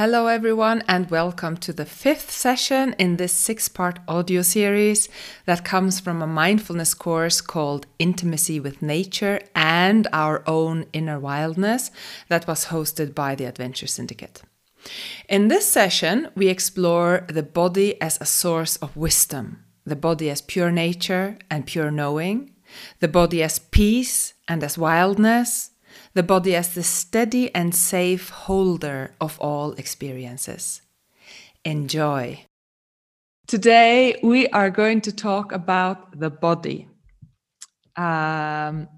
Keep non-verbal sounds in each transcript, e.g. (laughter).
Hello, everyone, and welcome to the fifth session in this six part audio series that comes from a mindfulness course called Intimacy with Nature and Our Own Inner Wildness that was hosted by the Adventure Syndicate. In this session, we explore the body as a source of wisdom, the body as pure nature and pure knowing, the body as peace and as wildness, the body as the steady and safe holder of all experiences. Enjoy. Today, we are going to talk about the body. Um,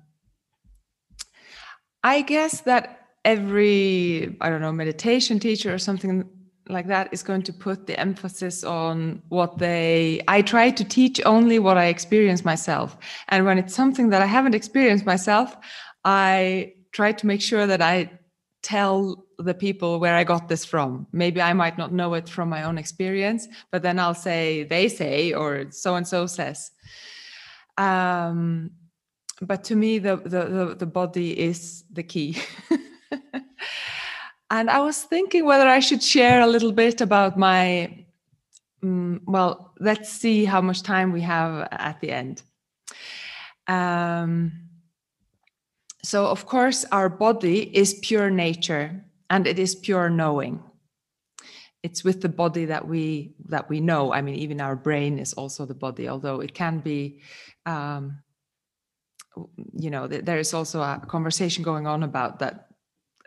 I guess that every, I don't know, meditation teacher or something like that is going to put the emphasis on what they i try to teach only what i experience myself and when it's something that i haven't experienced myself i try to make sure that I tell the people where I got this from. Maybe I might not know it from my own experience, but then I'll say they say or so and so says. Um, but to me, the, the the the body is the key. (laughs) and I was thinking whether I should share a little bit about my. Um, well, let's see how much time we have at the end. Um, so, of course, our body is pure nature and it is pure knowing. It's with the body that we that we know. I mean, even our brain is also the body, although it can be. Um, you know, there is also a conversation going on about that.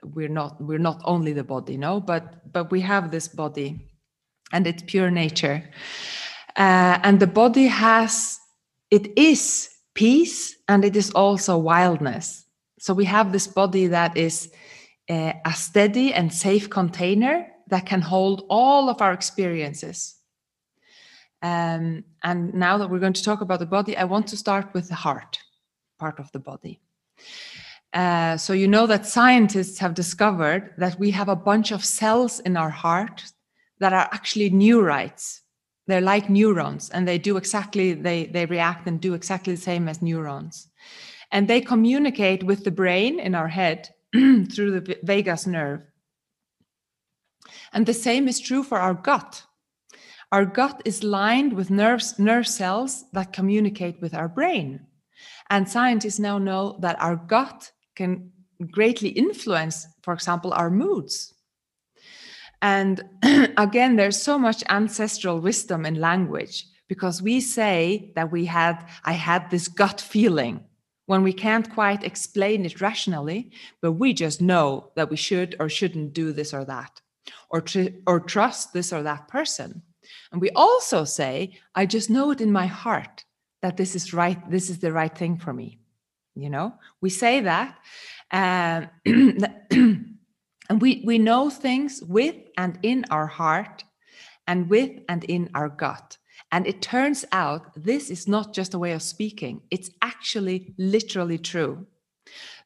We're not we're not only the body, no, but but we have this body, and it's pure nature, uh, and the body has it is peace and it is also wildness so we have this body that is uh, a steady and safe container that can hold all of our experiences. Um, and now that we're going to talk about the body, I want to start with the heart part of the body. Uh, so, you know that scientists have discovered that we have a bunch of cells in our heart that are actually neurites. They're like neurons and they do exactly, they, they react and do exactly the same as neurons and they communicate with the brain in our head (clears throat) through the vagus nerve. And the same is true for our gut. Our gut is lined with nerves, nerve cells that communicate with our brain. And scientists now know that our gut can greatly influence, for example, our moods. And (clears throat) again, there's so much ancestral wisdom in language because we say that we had, I had this gut feeling when we can't quite explain it rationally, but we just know that we should or shouldn't do this or that, or, tr- or trust this or that person. And we also say, I just know it in my heart that this is right, this is the right thing for me. You know, we say that. Um, (clears throat) and we, we know things with and in our heart and with and in our gut. And it turns out this is not just a way of speaking, it's actually literally true.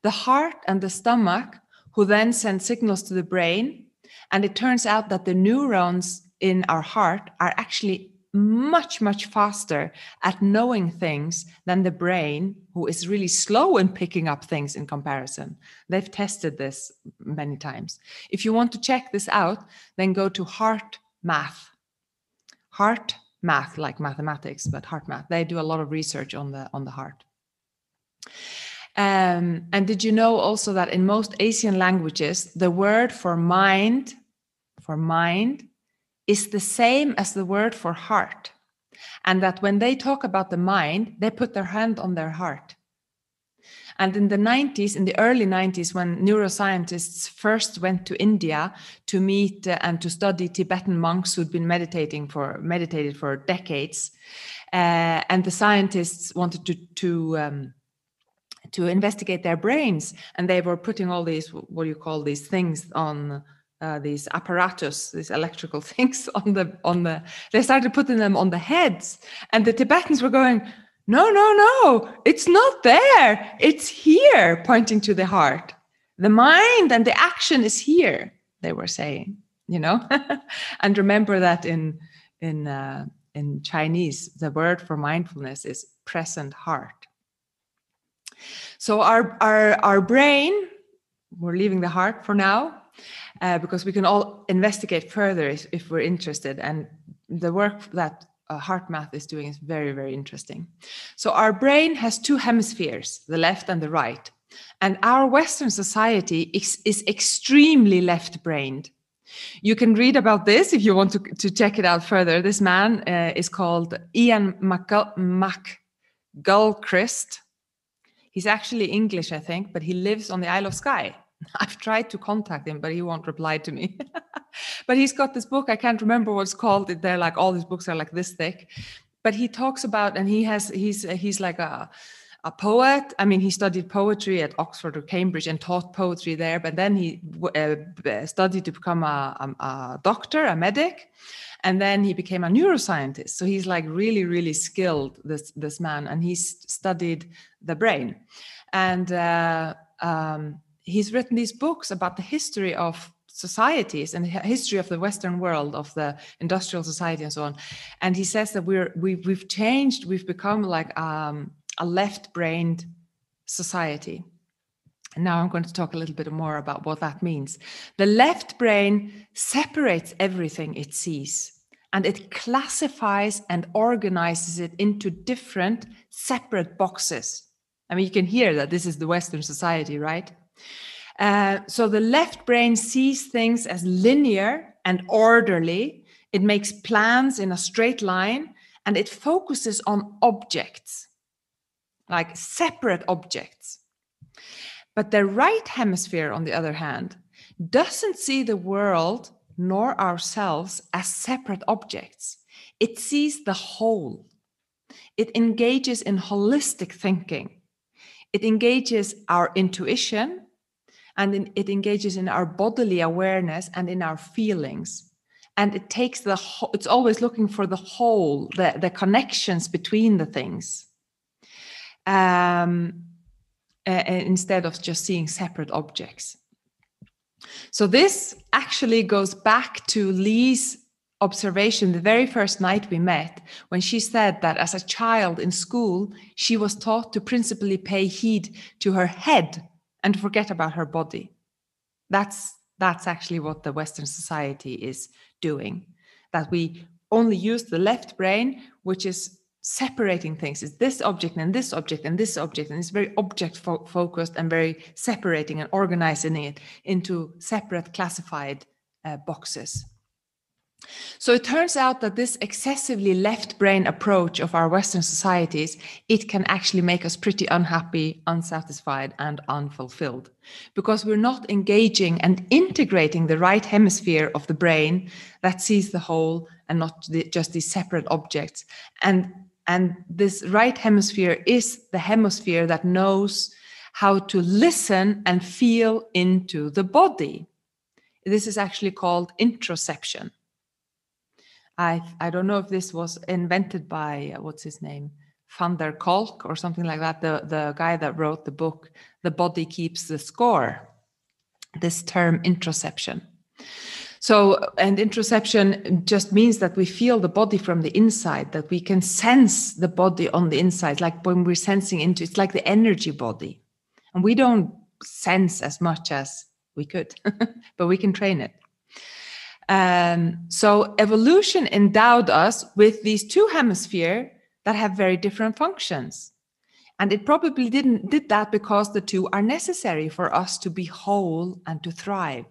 The heart and the stomach, who then send signals to the brain, and it turns out that the neurons in our heart are actually much, much faster at knowing things than the brain, who is really slow in picking up things in comparison. They've tested this many times. If you want to check this out, then go to Heart Math. Heart math like mathematics but heart math. They do a lot of research on the on the heart. Um, and did you know also that in most asian languages the word for mind for mind is the same as the word for heart. And that when they talk about the mind they put their hand on their heart and in the 90s, in the early 90s, when neuroscientists first went to India to meet uh, and to study Tibetan monks who'd been meditating for meditated for decades, uh, and the scientists wanted to to um, to investigate their brains, and they were putting all these what do you call these things on. Uh, these apparatus, these electrical (laughs) things on the on the. They started putting them on the heads, and the Tibetans were going, no, no, no, it's not there. It's here, pointing to the heart. The mind and the action is here, they were saying, you know? (laughs) and remember that in, in, uh, in Chinese, the word for mindfulness is present heart. So our, our, our brain, we're leaving the heart for now, uh, because we can all investigate further if, if we're interested. And the work that uh, HeartMath is doing is very, very interesting. So, our brain has two hemispheres, the left and the right. And our Western society is, is extremely left brained. You can read about this if you want to, to check it out further. This man uh, is called Iain McGilchrist. He's actually English, I think, but he lives on the Isle of Skye. (laughs) I've tried to contact him, but he won't reply to me. (laughs) but he's got this book. I can't remember what's called. They're like all these books are like this thick. But he talks about, and he has he's he's like a a poet. I mean, he studied poetry at Oxford or Cambridge and taught poetry there. But then he uh, studied to become a, a, a doctor, a medic and then he became a neuroscientist so he's like really really skilled this this man and he's studied the brain and uh, um, he's written these books about the history of societies and the history of the western world of the industrial society and so on. And he says that we're we've, we've changed we've become like um, a left-brained society. And now i'm going to talk a little bit more about what that means. The left brain separates everything it sees and it classifies and organizes it into different separate boxes. I mean you can hear that this is the western society right uh, so the left brain sees things as linear and orderly. It makes plans in a straight line and it focuses on objects, like separate objects. But the right hemisphere, on the other hand, doesn't see the world nor ourselves as separate objects. It sees the whole. It engages in holistic thinking. It engages our intuition and it engages in our bodily awareness and in our feelings. And it takes the whole, it's always looking for the whole the, the connections between the things. Um, uh, instead of just seeing separate objects. So this actually goes back to lee's observation the very first night we met when she said that as a child in school she was taught to principally pay heed to her head and forget about her body. That's that's actually what the Western society is doing. That we only use the left brain, which is separating things. It's this object and this object and this object, and it's very object fo- focused and very separating and organizing it into separate classified uh, boxes. So it turns out that this excessively left brain approach of our Western societies, it can actually make us pretty unhappy, unsatisfied, and unfulfilled because we're not engaging and integrating the right hemisphere of the brain that sees the whole and not the, just these separate objects. And, and this right hemisphere is the hemisphere that knows how to listen and feel into the body. This is actually called interoception. I I don't know if this was invented by uh, what's his name, Van der Kolk or something like that. The the guy that wrote the book, "The Body Keeps the Score." This term interoception. So, and interoception just means that we feel the body from the inside, that we can sense the body on the inside, like when we're sensing into it's like the energy body. And we don't sense as much as we could, (laughs) but we can train it. Um, so evolution endowed us with these two hemispheres that have very different functions. And it probably didn't did that because the two are necessary for us to be whole and to thrive.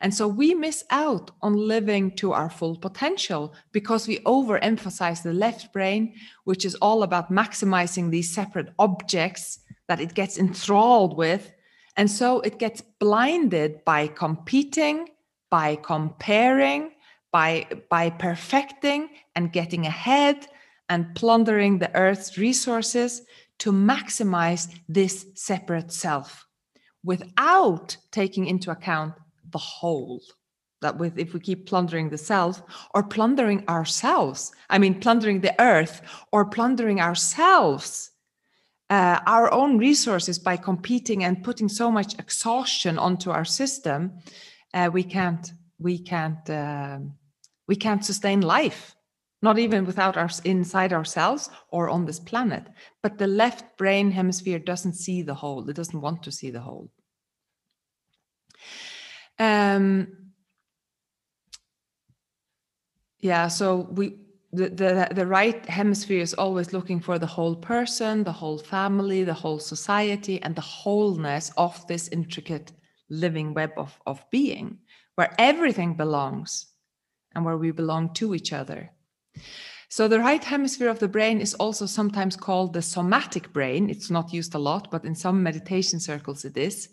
And so we miss out on living to our full potential because we overemphasize the left brain, which is all about maximizing these separate objects that it gets enthralled with. And so it gets blinded by competing by comparing, by, by perfecting and getting ahead and plundering the earth's resources to maximize this separate self without taking into account the whole. That with if we keep plundering the self or plundering ourselves i mean plundering the earth or plundering ourselves uh, our own resources by competing and putting so much exhaustion onto our system uh, we can't we can't uh, we can't sustain life not even without us inside ourselves or on this planet. But the left brain hemisphere doesn't see the whole. It doesn't want to see the whole. Um, yeah, so we the, the the right hemisphere is always looking for the whole person, the whole family, the whole society, and the wholeness of this intricate living web of, of being, where everything belongs and where we belong to each other. So, the right hemisphere of the brain is also sometimes called the somatic brain. It's not used a lot, but in some meditation circles it is.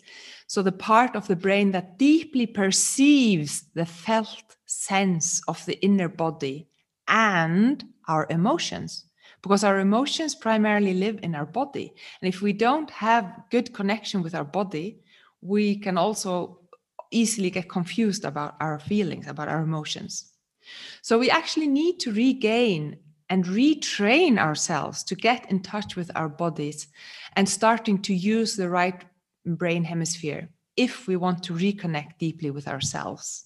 So, the part of the brain that deeply perceives the felt sense of the inner body and our emotions. Because our emotions primarily live in our body. And if we don't have good connection with our body, we can also easily get confused about our feelings, about our emotions. So we actually need to regain and retrain ourselves to get in touch with our bodies and starting to use the right brain hemisphere if we want to reconnect deeply with ourselves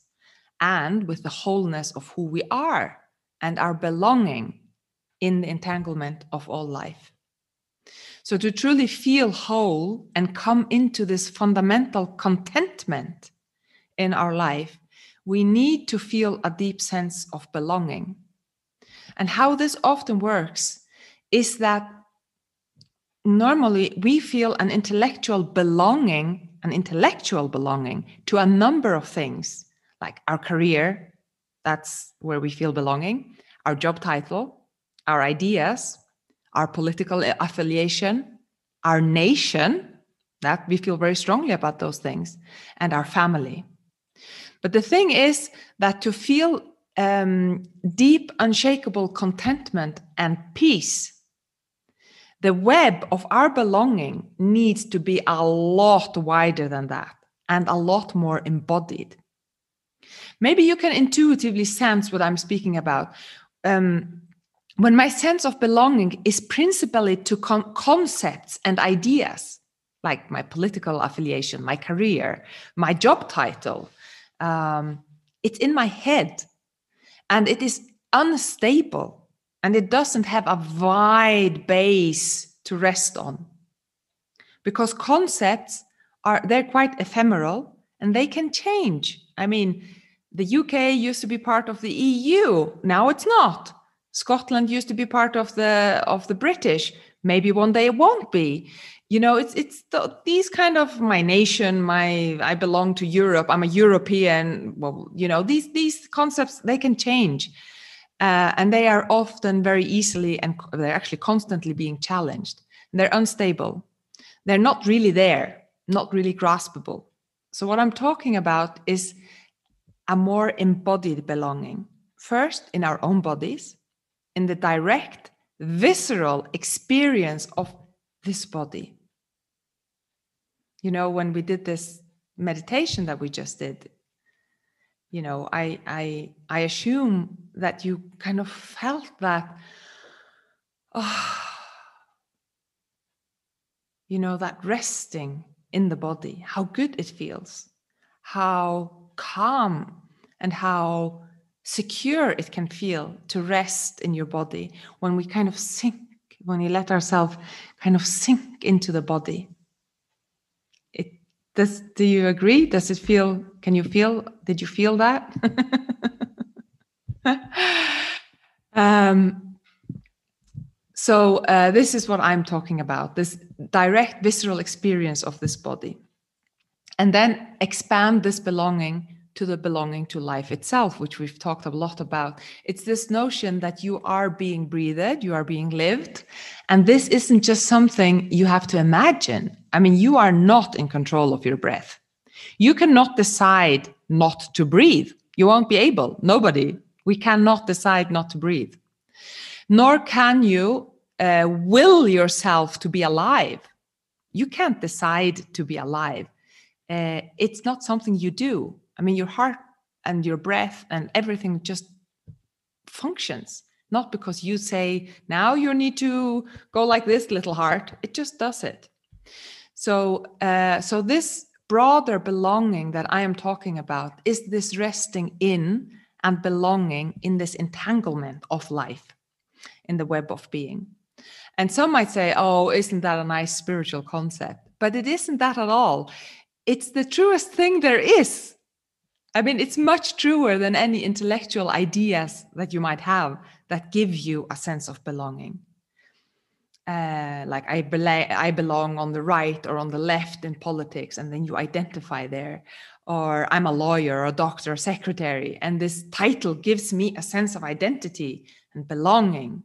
and with the wholeness of who we are and our belonging in the entanglement of all life. So, to truly feel whole and come into this fundamental contentment in our life, we need to feel a deep sense of belonging. And how this often works is that normally we feel an intellectual belonging, an intellectual belonging to a number of things, like our career, that's where we feel belonging, our job title, our ideas, our political affiliation, our nation, that we feel very strongly about those things, and our family. But the thing is that to feel um, deep, unshakable contentment and peace, the web of our belonging needs to be a lot wider than that and a lot more embodied. Maybe you can intuitively sense what I'm speaking about. Um, when my sense of belonging is principally to con- concepts and ideas, like my political affiliation, my career, my job title, um, it's in my head. And it is unstable and it doesn't have a wide base to rest on. Because concepts are they're quite ephemeral and they can change. I mean the uk used to be part of the eu now it's not scotland used to be part of the of the british. Maybe one day it won't be. You know it's it's the, these kind of my nation my i belong to europe i'm a european well you know these these concepts they can change. Uh, and they are often very easily and they're actually constantly being challenged. They're unstable. They're not really there not really graspable. So what i'm talking about is a more embodied belonging. First in our own bodies in the direct visceral experience of this body. You know when we did this meditation that we just did you know i i i assume that you kind of felt that oh, (sighs) you know that resting in the body how good it feels how calm and how secure it can feel to rest in your body when we kind of sink when we let ourselves kind of sink into the body It does do you agree? Does it feel? Can you feel? Did you feel that? (laughs) um, so uh, this is what I'm talking about: this direct visceral experience of this body, and then expand this belonging to the belonging to life itself, which we've talked a lot about. It's this notion that you are being breathed, you are being lived. And this isn't just something you have to imagine. I mean, you are not in control of your breath. You cannot decide not to breathe. You won't be able. Nobody. We cannot decide not to breathe. Nor can you uh, will yourself to be alive. You can't decide to be alive. Uh, it's not something you do. I mean, your heart and your breath and everything just functions, not because you say, now you need to go like this, little heart. It just does it. So, uh, so this broader belonging that I am talking about is this resting in and belonging in this entanglement of life in the web of being. And some might say, oh, isn't that a nice spiritual concept? But it isn't that at all. It's the truest thing there is I mean, it's much truer than any intellectual ideas that you might have that give you a sense of belonging. Uh, like I, bela- I belong on the right or on the left in politics, and then you identify there. Or I'm a lawyer, or a doctor, a secretary, and this title gives me a sense of identity and belonging.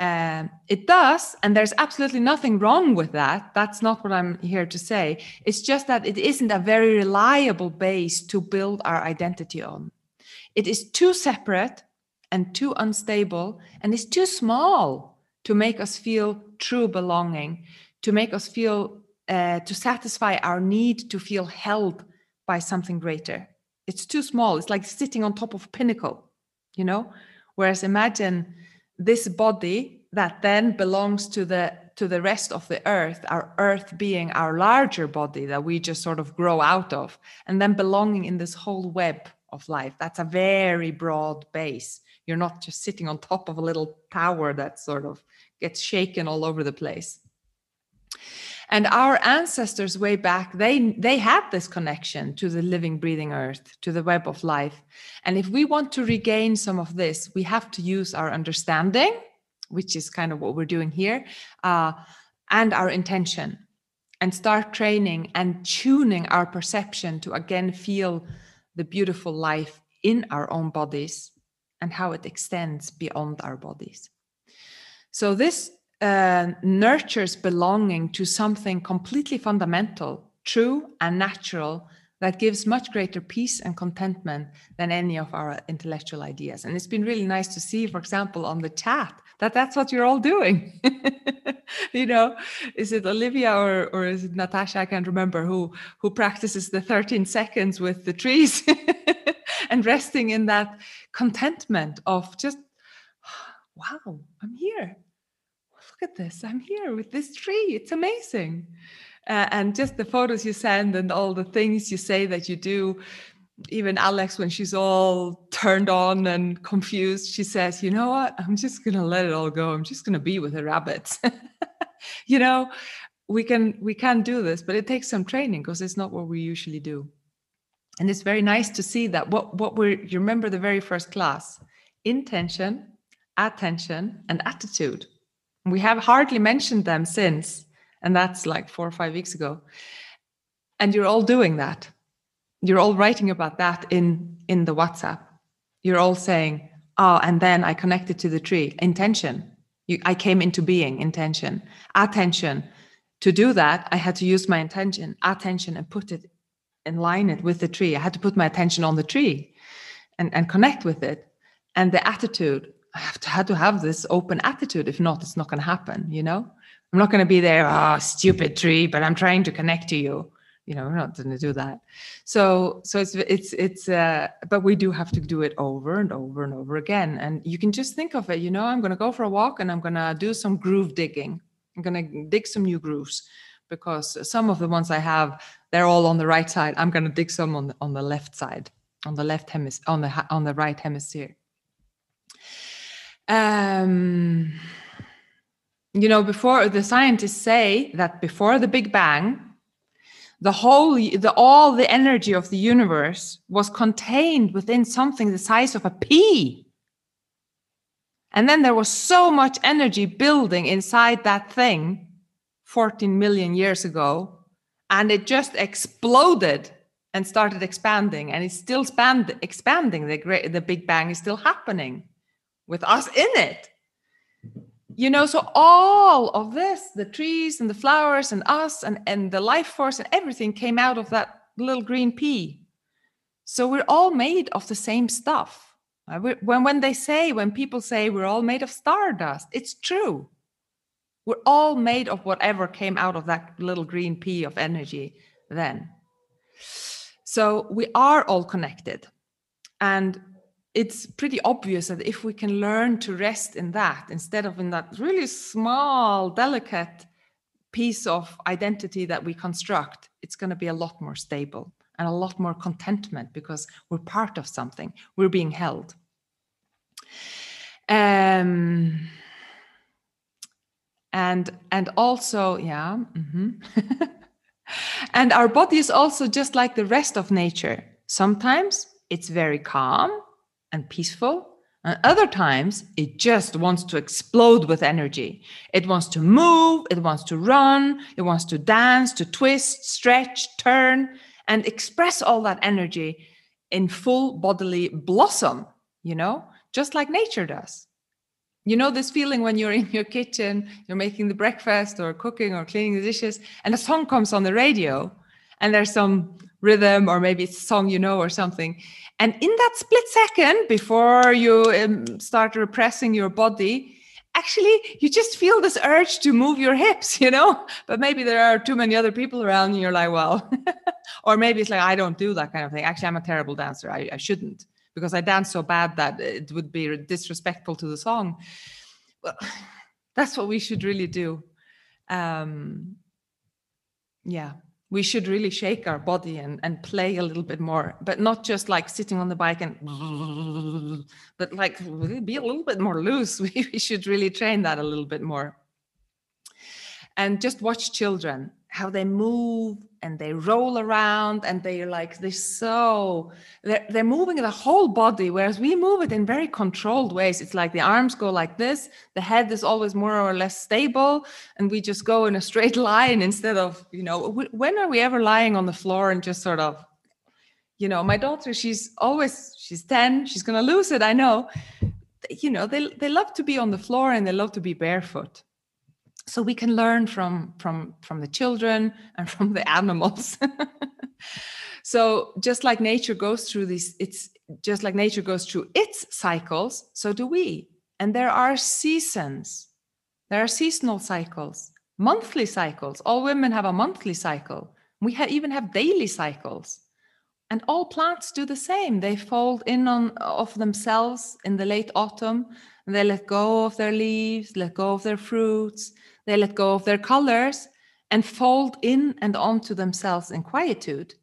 Um, it does, and there's absolutely nothing wrong with that. That's not what I'm here to say. It's just that it isn't a very reliable base to build our identity on. It is too separate and too unstable, and it's too small to make us feel true belonging, to make us feel, uh, to satisfy our need to feel held by something greater. It's too small. It's like sitting on top of a pinnacle, you know? Whereas imagine this body that then belongs to the to the rest of the earth our earth being our larger body that we just sort of grow out of and then belonging in this whole web of life. That's a very broad base. You're not just sitting on top of a little tower that sort of gets shaken all over the place and our ancestors way back they they had this connection to the living breathing earth to the web of life. And if we want to regain some of this we have to use our understanding which is kind of what we're doing here uh, and our intention and start training and tuning our perception to again feel the beautiful life in our own bodies and how it extends beyond our bodies. So this uh, nurtures belonging to something completely fundamental, true, and natural that gives much greater peace and contentment than any of our intellectual ideas. And it's been really nice to see, for example, on the chat that that's what you're all doing. (laughs) you know, is it Olivia or, or is it Natasha? I can't remember who who practices the 13 seconds with the trees (laughs) and resting in that contentment of just, wow, I'm here look at this i'm here with this tree it's amazing. Uh, and just the photos you send and all the things you say that you do even alex when she's all turned on and confused she says you know what? I'm just going to let it all go. I'm just going to be with the rabbits. (laughs) You know we can we can do this but it takes some training because it's not what we usually do. And it's very nice to see that what what we you remember the very first class intention attention and attitude we have hardly mentioned them since, and that's like four or five weeks ago. And you're all doing that. You're all writing about that in in the WhatsApp. You're all saying, "Oh, and then I connected to the tree." Intention. You, I came into being. Intention. Attention. To do that, I had to use my intention, attention, and put it and line it with the tree. I had to put my attention on the tree and, and connect with it. And the attitude, I have to, had to have this open attitude. If not, it's not going to happen. You know, I'm not going to be there, ah, oh, stupid tree, but I'm trying to connect to you. You know, we're not going to do that. So, so it's it's it's. Uh, but we do have to do it over and over and over again. And you can just think of it. You know, I'm going to go for a walk and I'm going to do some groove digging. I'm going to dig some new grooves because some of the ones I have, they're all on the right side. I'm going to dig some on the, on the left side, on the left hemisphere, on the on the right hemisphere um, you know, before the scientists say that before the Big Bang, the whole, the all the energy of the universe was contained within something the size of a pea. And then there was so much energy building inside that thing 14 million years ago, and it just exploded and started expanding, and it's still expand, expanding. The great, the Big Bang is still happening with us in it. You know, so all of this, the trees and the flowers and us and, and the life force and everything came out of that little green pea. So we're all made of the same stuff. Uh, when, when they say, when people say we're all made of stardust, it's true. We're all made of whatever came out of that little green pea of energy then. So we are all connected. And it's pretty obvious that if we can learn to rest in that instead of in that really small, delicate piece of identity that we construct, it's going to be a lot more stable and a lot more contentment because we're part of something, we're being held. Um, and and also, yeah. Mm-hmm. (laughs) and our body is also just like the rest of nature Sometimes it's very calm and peaceful. And other times it just wants to explode with energy. It wants to move, it wants to run, it wants to dance, to twist, stretch, turn, and express all that energy in full bodily blossom, you know, just like nature does. You know, this feeling when you're in your kitchen, you're making the breakfast or cooking or cleaning the dishes, and a song comes on the radio, and there's some rhythm, or maybe it's a song you know or something. And in that split second before you um, start repressing your body, actually you just feel this urge to move your hips (laughs) you know? But maybe there are too many other people around and you're like well (laughs) or maybe it's like i don't do that kind of thing. Actually i'm a terrible dancer. I, I shouldn't because i dance so bad that it would be disrespectful to the song. Well (sighs) that's what we should really do. Um yeah we should really shake our body and, and play a little bit more but not just like sitting on the bike and (laughs) but like be a little bit more loose. (laughs) We, we should really train that a little bit more. And just watch children how they move and they roll around and they're like they're so they're, they're moving the whole body whereas we move it in very controlled ways. It's like the arms go like this the head is always more or less stable and we just go in a straight (laughs) line instead of you know when are we ever lying on the floor and just sort of you know my daughter she's always she's 10 she's to lose it i know. You know they, they love to be on the floor and they love to be barefoot so we can learn from from from the children and (laughs) from the animals. So just like nature goes through these it's just like nature goes through its cycles so do we. And there are seasons. There are seasonal cycles monthly cycles. All women have a monthly cycle. We ha- even have daily cycles. And all plants do the same. They fold in on of themselves in the late autumn. And they let go of their leaves let go of their fruits they let go of their colors and fold in and onto themselves in quietude.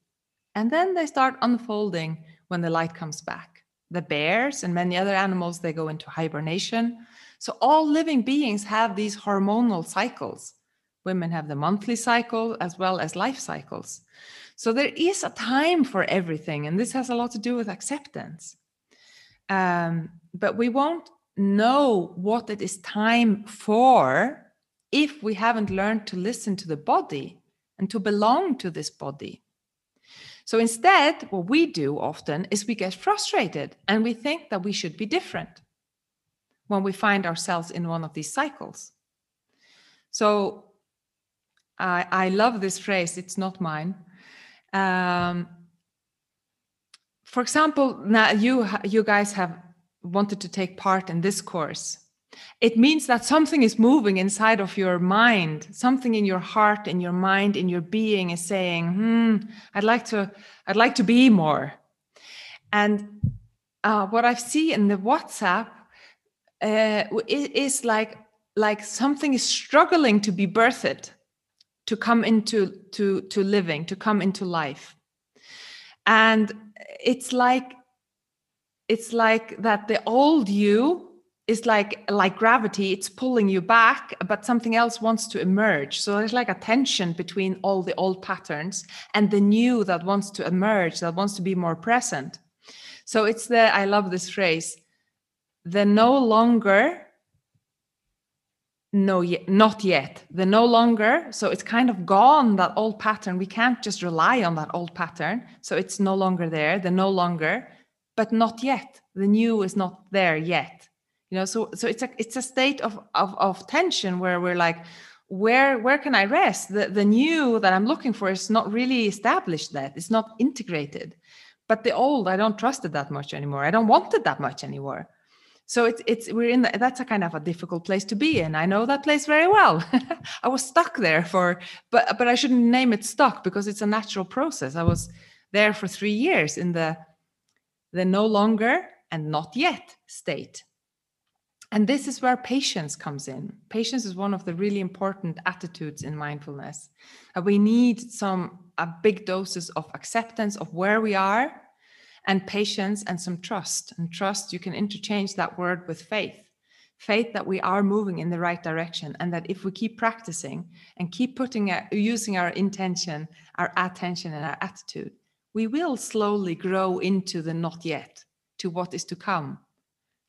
And then they start unfolding when the light comes back. The bears and many other animals, they go into hibernation. So all living beings have these hormonal cycles. Women have the monthly cycle as well as life cycles. So there is a time for everything, and this has a lot to do with acceptance. Um, but we won't know what it is time for if we haven't learned to listen to the body and to belong to this body. So instead, what we do often is we get frustrated and we think that we should be different when we find ourselves in one of these cycles. So I, I love this phrase, it's not mine. Um, for example, now you you guys have wanted to take part in this course it means that something is moving inside of your mind. Something in your heart in your mind in your being is saying hmm i'd like to i'd like to be more. And uh, what i see in the whatsapp uh, is like like something is struggling to be birthed to come into to to living to come into life. And it's like it's like that the old you is like like gravity it's pulling you back but something else wants to emerge. So there's like a tension between all the old patterns and the new that wants to emerge that wants to be more present. So it's the i love this phrase the no longer no yet not yet. The no longer so it's kind of gone that old pattern. We can't just rely on that old pattern. So it's no longer there the no longer but not yet. The new is not there yet you know so so it's a it's a state of of, of tension where we're like where where can i rest? The the new that i'm looking for is not really established that. It's not integrated. But the old i don't trust it that much anymore. I don't want it that much anymore. So it's it's we're in the, that's a kind of a difficult place to be in. I know that place very well. (laughs) I was stuck there for but but i shouldn't name it stuck because it's a natural process. I was there for 3 years in the the no longer and not yet state and this is where patience comes in. Patience is one of the really important attitudes in mindfulness. We need some a big doses of acceptance of where we are and patience and some trust. And trust, you can interchange that word with faith. Faith that we are moving in the right direction and that if we keep practicing and keep putting using our intention, our attention and our attitude, we will slowly grow into the not yet, to what is to come,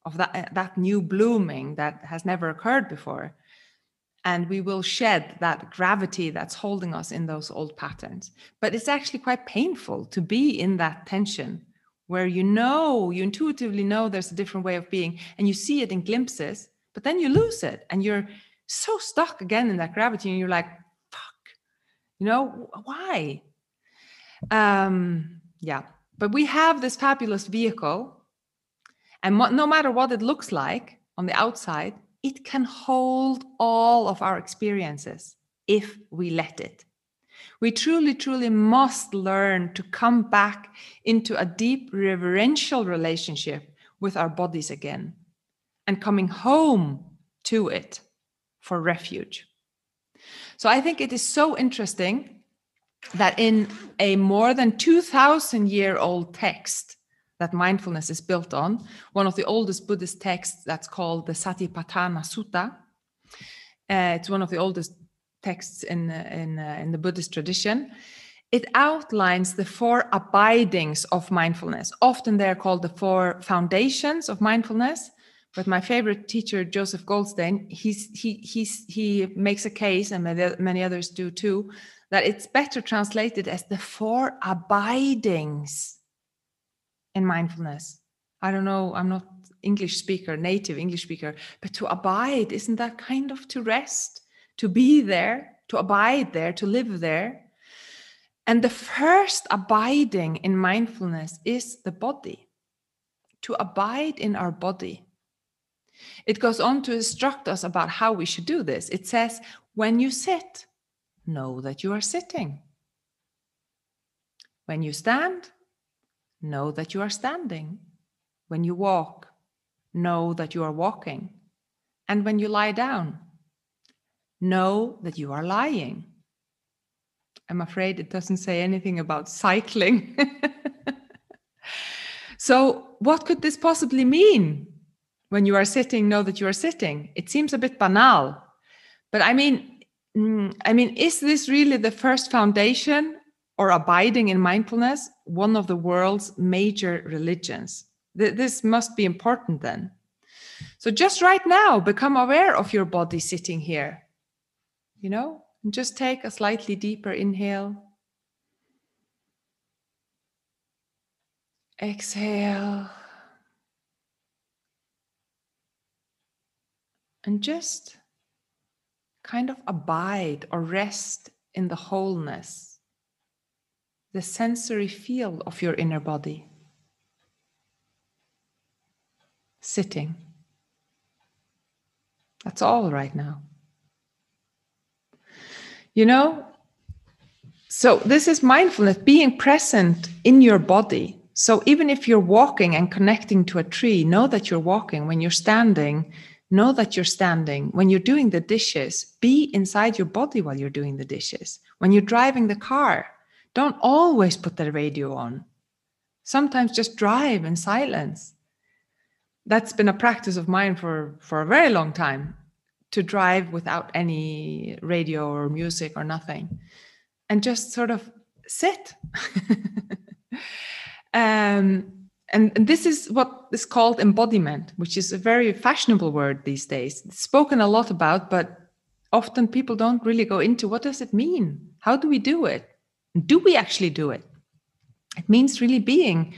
of that, that new blooming that has never occurred before. And we will shed that gravity that's holding us in those old patterns. But it's actually quite painful to be in that tension where you know, you intuitively know there's a different way of being, and you see it in glimpses, but then you lose it and you're so stuck again in that gravity, and you're like, fuck, you know, why? Um, yeah, but we have this fabulous vehicle, and no matter what it looks like on the outside, it can hold all of our experiences if we let it. We truly, truly must learn to come back into a deep reverential relationship with our bodies again and coming home to it for refuge. So I think it is so interesting that in a more than 2000 year old text that mindfulness is built on, one of the oldest Buddhist texts that's called the Satipatthana Sutta. Uh, it's one of the oldest texts in, in, uh, in the Buddhist tradition. It outlines the four abidings of mindfulness. Often they're called the four foundations of mindfulness. But my favorite teacher, Joseph Goldstein, he's, he, he's, he makes a case, and many others do too, that it's better translated as the four abidings in mindfulness. I don't know, I'm not English speaker, native English speaker, but to abide, isn't that kind of to rest? to be there, to abide there, to live there. And the first abiding in mindfulness is the body, to abide in our body. It goes on to instruct us about how we should do this. It says, when you sit, know that you are sitting. When you stand, know that you are standing. When you walk, know that you are walking. And when you lie down, know that you are lying. I'm afraid it doesn't say anything about cycling. (laughs) so, what could this possibly mean? When you are sitting, know that you are sitting. It seems a bit banal, but I mean, mm, I mean, is this really the first foundation or abiding in mindfulness? One of the world's major religions. This must be important then. So, just right now, become aware of your body sitting here you know, and just take a slightly deeper inhale. Exhale. And just kind of abide or rest in the wholeness, the sensory field of your inner body. Sitting. That's all right now. You know? So, this is mindfulness, being present in your body. So, even if you're walking and connecting to a tree, know that you're walking. When you're standing, know that you're standing. When you're doing the dishes, be inside your body while you're doing the dishes. When you're driving the car, don't always put the radio on. Sometimes just drive in silence. That's been a practice of mine for, for a very long time to drive without any radio or music or nothing and just sort of sit (laughs) um, and, and, this is what is called embodiment which is a very fashionable word these days it's spoken a lot about but often people don't really go into what does it mean how do we do it do we actually do it? It means really being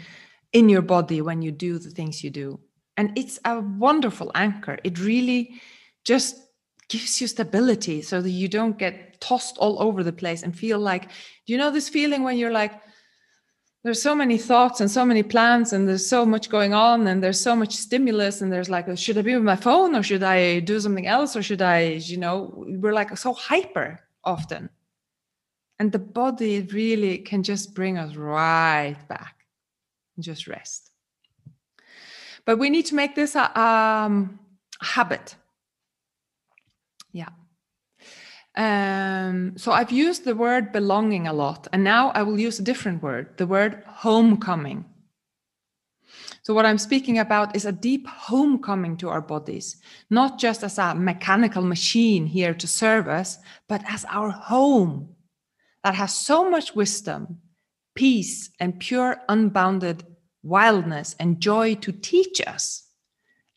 in your body when you do the things you do. And it's a wonderful anchor. It really just gives you stability so that you don't get tossed all over the place and feel like you know this feeling when you're like there's so many thoughts and so many plans and there's so much going on and there's so much stimulus and there's like should i be with my phone or should i do something else or should i you know we're like so hyper often and the body really can just bring us right back and just rest but we need to make this a um, habit yeah. Um, so I've used the word belonging a lot, and now I will use a different word, the word homecoming. So, what I'm speaking about is a deep homecoming to our bodies, not just as a mechanical machine here to serve us, but as our home that has so much wisdom, peace, and pure, unbounded wildness and joy to teach us.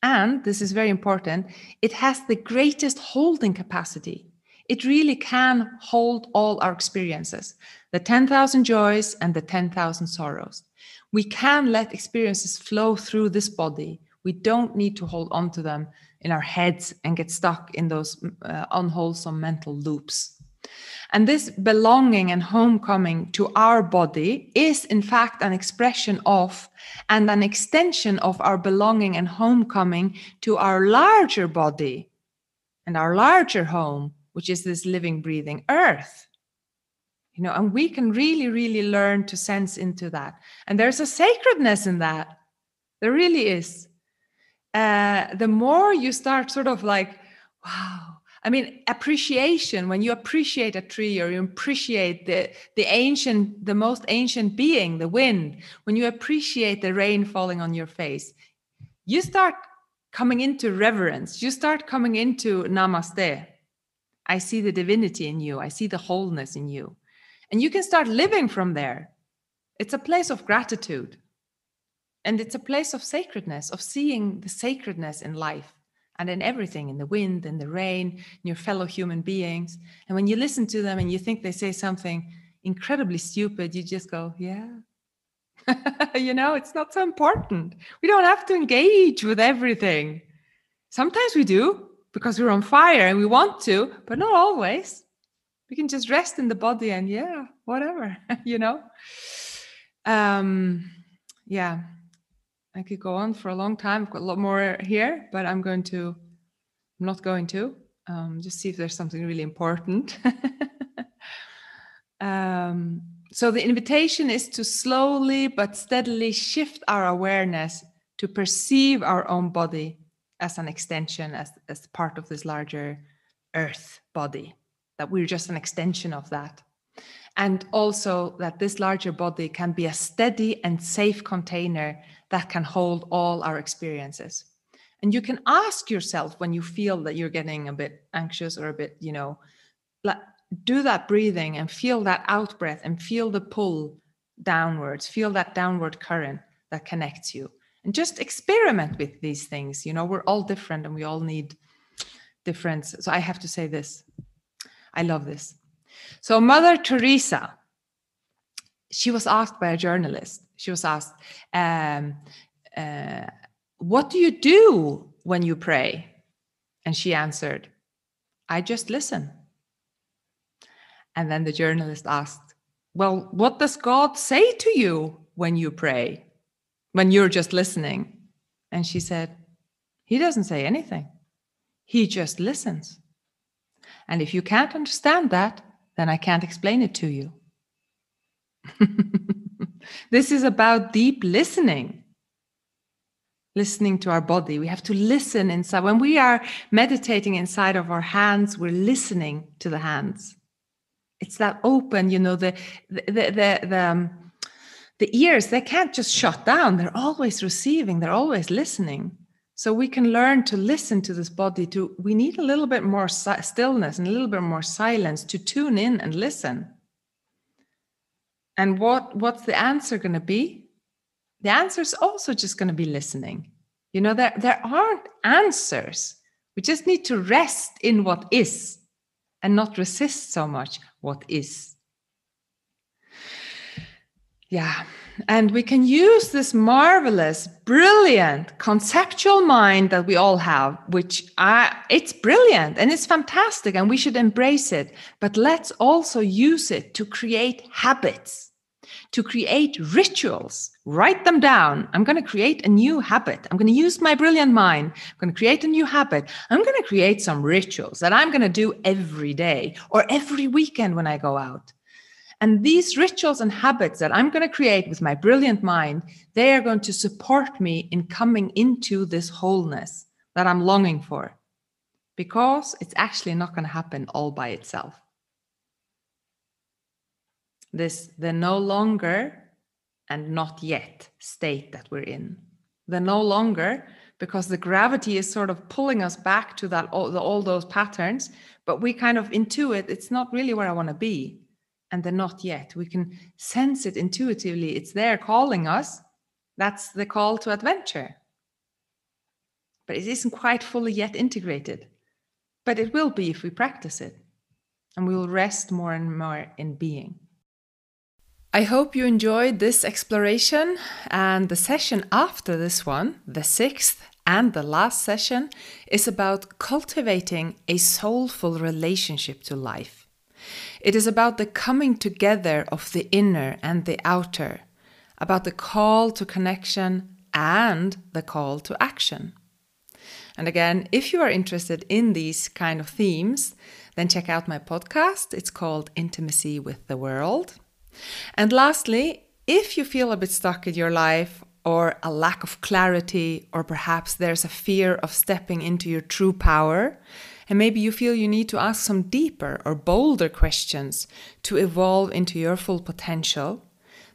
And this is very important, it has the greatest holding capacity. It really can hold all our experiences, the 10,000 joys and the 10,000 sorrows. We can let experiences flow through this body. We don't need to hold on to them in our heads and get stuck in those uh, unwholesome mental loops. And this belonging and homecoming to our body is, in fact, an expression of and an extension of our belonging and homecoming to our larger body and our larger home, which is this living, breathing earth. You know, and we can really, really learn to sense into that. And there's a sacredness in that. There really is. Uh, the more you start sort of like, wow, I mean, appreciation, when you appreciate a tree or you appreciate the, the ancient, the most ancient being, the wind, when you appreciate the rain falling on your face, you start coming into reverence. You start coming into namaste. I see the divinity in you. I see the wholeness in you. And you can start living from there. It's a place of gratitude. And it's a place of sacredness, of seeing the sacredness in life and in everything in the wind in the rain in your fellow human beings. And when you listen to them and you think they say something incredibly stupid you just go yeah. (laughs) You know it's not so important. We don't have to engage with everything. Sometimes we do because we're on fire and we want to but not always. We can just rest in the body and yeah whatever (laughs) you know? Um yeah I could go on for a long time. I've got a lot more here, but I'm going to, I'm not going to. Um, just see if there's something really important. (laughs) um, so the invitation is to slowly but steadily shift our awareness to perceive our own body as an extension, as, as part of this larger earth body, that we're just an extension of that. And also that this larger body can be a steady and safe container that can hold all our experiences. And you can ask yourself when you feel that you're getting a bit anxious or a bit, you know, do that breathing and feel that out breath and feel the pull downwards, feel that downward current that connects you. And just experiment with these things. You know, we're all different and we all need difference. So I have to say this. I love this. So Mother Teresa, she was asked by a journalist, she was asked, um, uh, What do you do when you pray? And she answered, I just listen. And then the journalist asked, Well, what does God say to you when you pray, when you're just listening? And she said, He doesn't say anything, He just listens. And if you can't understand that, then I can't explain it to you. (laughs) this is about deep listening. Listening to our body. We have to listen inside. When we are meditating inside of our hands, we're listening to the hands. It's that open, you know, the the the, the, um, the ears, they can't just shut down. They're always receiving, they're always listening. So we can learn to listen to this body. To we need a little bit more si- stillness and a little bit more silence to tune in and listen. And what what's the answer going to be? The answer is also just going to be listening. You know, there, there aren't answers. We just need to rest in what is and not resist so much what is. Yeah. And we can use this marvelous, brilliant conceptual mind that we all have, which I, it's brilliant and it's fantastic and we should embrace it. But let's also use it to create habits, to create rituals. Write them down. I'm going to create a new habit. I'm going to use my brilliant mind. I'm going to create a new habit. I'm going to create some rituals that I'm going to do every day or every weekend when I go out. And these rituals and habits that I'm going to create with my brilliant mind, they are going to support me in coming into this wholeness that I'm longing for. Because it's actually not going to happen all by itself. This, the no longer and not yet state that we're in. The no longer, because the gravity is sort of pulling us back to that all, the, all those patterns, but we kind of intuit it's not really where I want to be and the not yet. We can sense it intuitively. It's there calling us. That's the call to adventure. But it isn't quite fully yet integrated. But it will be if we practice it. And we will rest more and more in being. I hope you enjoyed this exploration and the session after this one, the sixth and the last session, is about cultivating a soulful relationship to life. It is about the coming together of the inner and the outer, about the call to connection and the call to action. And again, if you are interested in these kind of themes, then check out my podcast. It's called Intimacy with the World. And lastly, if you feel a bit stuck in your life or a lack of clarity, or perhaps there's a fear of stepping into your true power, and maybe you feel you need to ask some deeper or bolder questions to evolve into your full potential,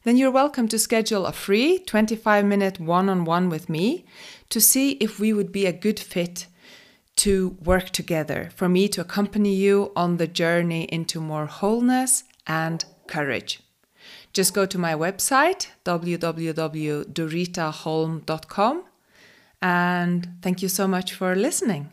then you're welcome to schedule a free 25 minute one on one with me to see if we would be a good fit to work together, for me to accompany you on the journey into more wholeness and courage. Just go to my website, www.duritaholm.com, and thank you so much for listening.